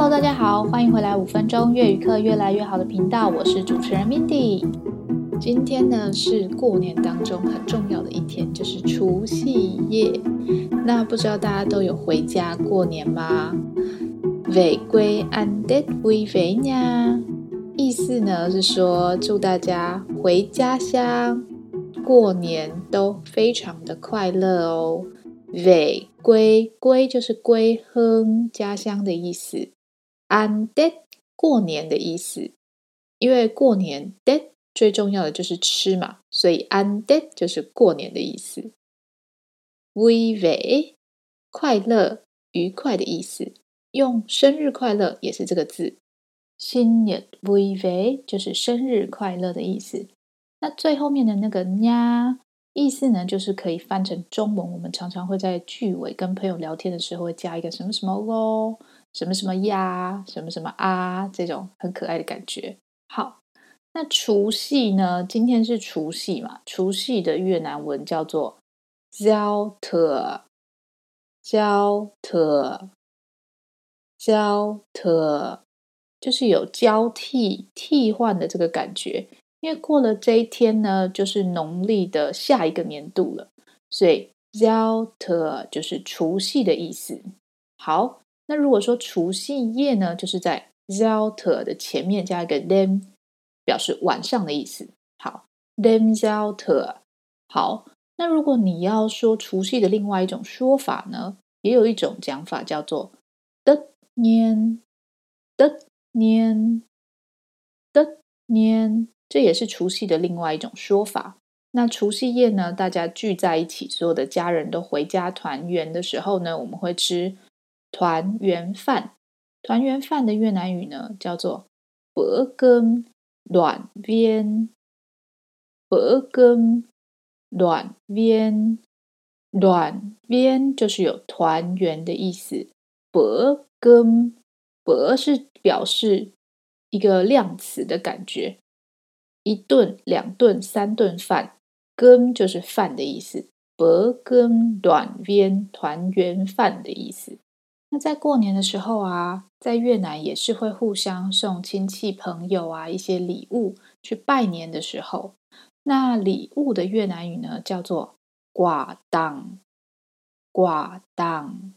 Hello，大家好，欢迎回来五分钟粤语课越来越好的频道，我是主持人 Mindy。今天呢是过年当中很重要的一天，就是除夕夜。那不知道大家都有回家过年吗？về quê ăn Tết vui vẻ nha，意思呢是说祝大家回家乡过年都非常的快乐哦。về quê quê 就是归亨家乡的意思，ăn Tết 过年的意思，因为过年德最重要的就是吃嘛，所以 ăn Tết 就是过年的意思。vui vẻ 快乐愉快的意思。用生日快乐也是这个字，新年 vui vẻ 就是生日快乐的意思。那最后面的那个呀，意思呢，就是可以翻成中文。我们常常会在句尾跟朋友聊天的时候，会加一个什么什么哦，什么什么呀，什么什么啊，这种很可爱的感觉。好，那除夕呢？今天是除夕嘛？除夕的越南文叫做 giao thừa，giao thừa。交特就是有交替替换的这个感觉，因为过了这一天呢，就是农历的下一个年度了，所以交特就是除夕的意思。好，那如果说除夕夜呢，就是在 zelter 的前面加一个 đêm，表示晚上的意思。好，đêm z a l t e r。好，那如果你要说除夕的另外一种说法呢，也有一种讲法叫做的。年的年的年，这也是除夕的另外一种说法。那除夕夜呢，大家聚在一起，所有的家人都回家团圆的时候呢，我们会吃团圆饭。团圆饭的越南语呢，叫做 bữa cơm đoàn viên。bữa cơm đoàn viên，đoàn viên 就是有团圆的意思。bữa 跟“伯”是表示一个量词的感觉，一顿、两顿、三顿饭，跟就是饭的意思。伯跟短边团圆饭的意思。那在过年的时候啊，在越南也是会互相送亲戚朋友啊一些礼物去拜年的时候，那礼物的越南语呢叫做“挂当”，挂当。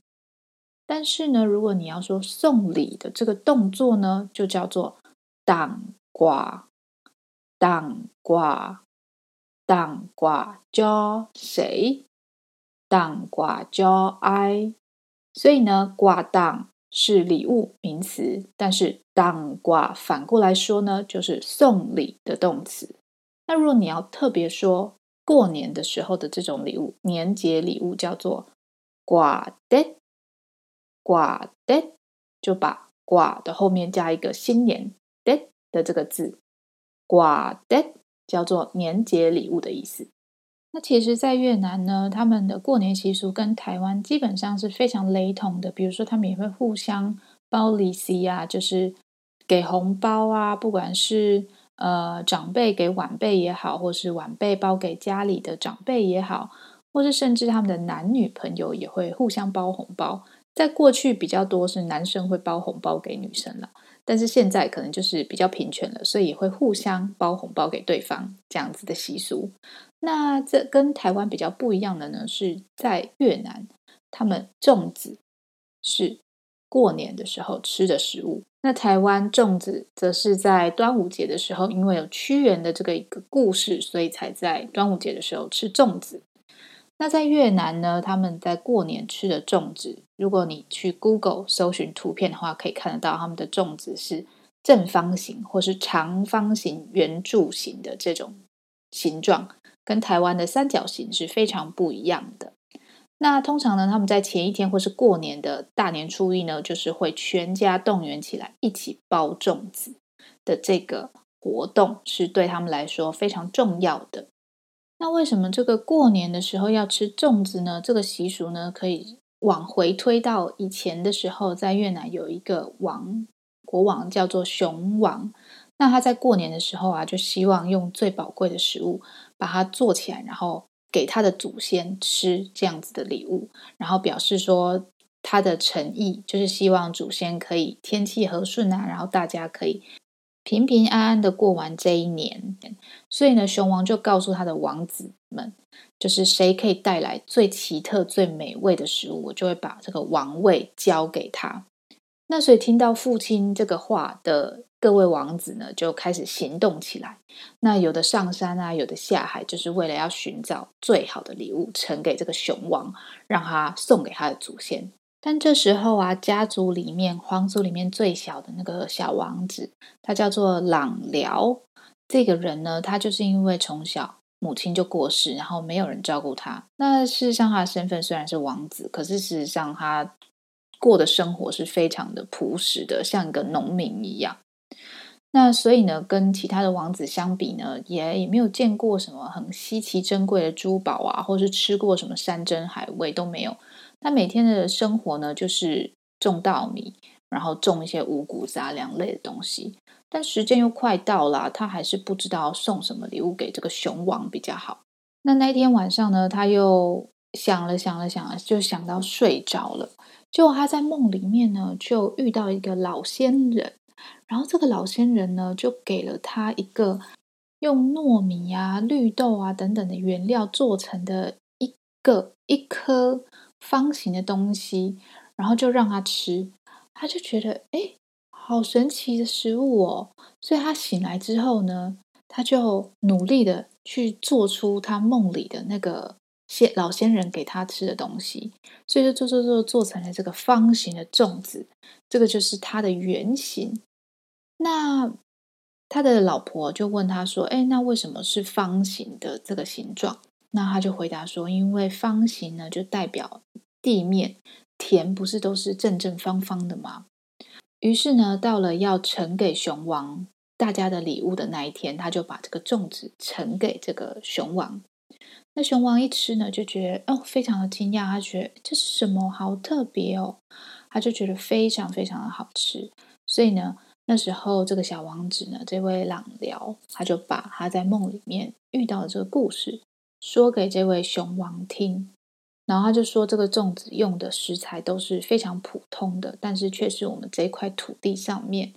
但是呢，如果你要说送礼的这个动作呢，就叫做当挂，当挂，当挂叫谁？当挂叫爱。所以呢，挂当是礼物名词，但是当挂反过来说呢，就是送礼的动词。那如果你要特别说过年的时候的这种礼物，年节礼物叫做挂 Tết。挂 Tết 就把挂的后面加一个新年 Tết 的这个字，挂 Tết 叫做年节礼物的意思。那其实，在越南呢，他们的过年习俗跟台湾基本上是非常雷同的。比如说，他们也会互相包利息啊，就是给红包啊，不管是呃长辈给晚辈也好，或是晚辈包给家里的长辈也好，或是甚至他们的男女朋友也会互相包红包。在过去比较多是男生会包红包给女生了，但是现在可能就是比较平权了，所以也会互相包红包给对方这样子的习俗。那这跟台湾比较不一样的呢，是在越南，他们粽子是过年的时候吃的食物。那台湾粽子则是在端午节的时候，因为有屈原的这个一个故事，所以才在端午节的时候吃粽子。那在越南呢，他们在过年吃的粽子，如果你去 Google 搜寻图片的话，可以看得到他们的粽子是正方形或是长方形、圆柱形的这种形状，跟台湾的三角形是非常不一样的。那通常呢，他们在前一天或是过年的大年初一呢，就是会全家动员起来一起包粽子的这个活动，是对他们来说非常重要的。那为什么这个过年的时候要吃粽子呢？这个习俗呢，可以往回推到以前的时候，在越南有一个王，国王叫做雄王。那他在过年的时候啊，就希望用最宝贵的食物把它做起来，然后给他的祖先吃这样子的礼物，然后表示说他的诚意，就是希望祖先可以天气和顺啊，然后大家可以平平安安的过完这一年。所以呢，熊王就告诉他的王子们，就是谁可以带来最奇特、最美味的食物，我就会把这个王位交给他。那所以听到父亲这个话的各位王子呢，就开始行动起来。那有的上山啊，有的下海，就是为了要寻找最好的礼物呈给这个熊王，让他送给他的祖先。但这时候啊，家族里面皇族里面最小的那个小王子，他叫做朗辽。这个人呢，他就是因为从小母亲就过世，然后没有人照顾他。那事实上，他的身份虽然是王子，可是事实上他。过的生活是非常的朴实的，像一个农民一样。那所以呢，跟其他的王子相比呢，也也没有见过什么很稀奇珍贵的珠宝啊，或是吃过什么山珍海味都没有。他每天的生活呢，就是种稻米，然后种一些五谷杂粮类的东西。但时间又快到了，他还是不知道送什么礼物给这个熊王比较好。那那天晚上呢，他又想了想了想了，就想到睡着了。就他在梦里面呢，就遇到一个老仙人，然后这个老仙人呢，就给了他一个用糯米啊、绿豆啊等等的原料做成的一个一颗方形的东西，然后就让他吃，他就觉得哎，好神奇的食物哦，所以他醒来之后呢，他就努力的去做出他梦里的那个。仙老仙人给他吃的东西，所以就做做做做成了这个方形的粽子，这个就是它的原型。那他的老婆就问他说：“哎，那为什么是方形的这个形状？”那他就回答说：“因为方形呢，就代表地面，田不是都是正正方方的吗？”于是呢，到了要呈给熊王大家的礼物的那一天，他就把这个粽子呈给这个熊王。那熊王一吃呢，就觉得哦，非常的惊讶。他觉得这是什么？好特别哦！他就觉得非常非常的好吃。所以呢，那时候这个小王子呢，这位朗聊，他就把他在梦里面遇到的这个故事说给这位熊王听。然后他就说，这个粽子用的食材都是非常普通的，但是却是我们这一块土地上面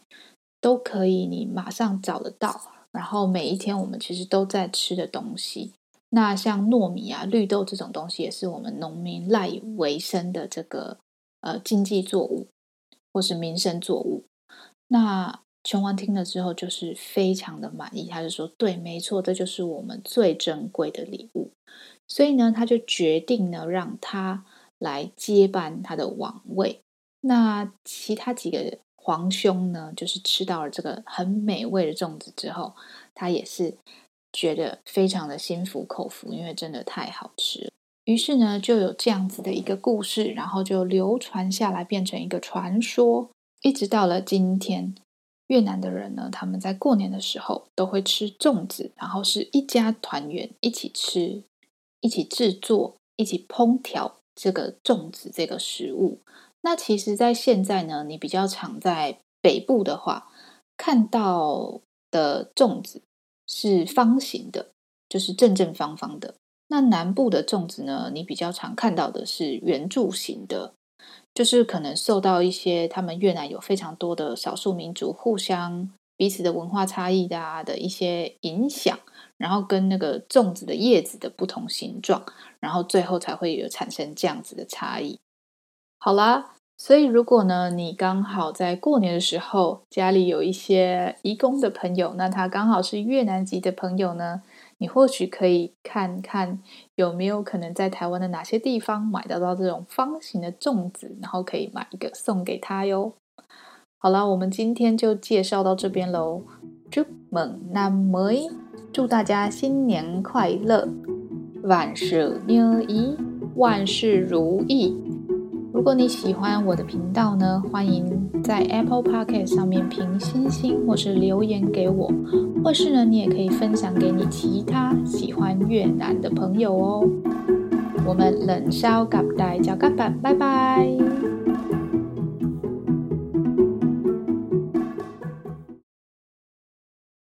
都可以你马上找得到。然后每一天我们其实都在吃的东西。那像糯米啊、绿豆这种东西，也是我们农民赖以为生的这个呃经济作物，或是民生作物。那熊王听了之后，就是非常的满意，他就说：“对，没错，这就是我们最珍贵的礼物。”所以呢，他就决定呢，让他来接班他的王位。那其他几个皇兄呢，就是吃到了这个很美味的粽子之后，他也是。觉得非常的心服口服，因为真的太好吃了。于是呢，就有这样子的一个故事，然后就流传下来，变成一个传说，一直到了今天。越南的人呢，他们在过年的时候都会吃粽子，然后是一家团圆一起吃，一起制作，一起烹调这个粽子这个食物。那其实，在现在呢，你比较常在北部的话看到的粽子。是方形的，就是正正方方的。那南部的粽子呢，你比较常看到的是圆柱形的，就是可能受到一些他们越南有非常多的少数民族互相彼此的文化差异的啊的一些影响，然后跟那个粽子的叶子的不同形状，然后最后才会有产生这样子的差异。好啦。所以，如果呢，你刚好在过年的时候家里有一些移工的朋友，那他刚好是越南籍的朋友呢，你或许可以看看有没有可能在台湾的哪些地方买得到这种方形的粽子，然后可以买一个送给他哟。好了，我们今天就介绍到这边喽。Chúc mừng năm mới，祝大家新年快乐，万事如意，万事如意。如果你喜欢我的频道呢，欢迎在 Apple Pocket 上面评星星，或是留言给我，或是呢，你也可以分享给你其他喜欢越南的朋友哦。我们冷烧咖带叫咖板，拜拜。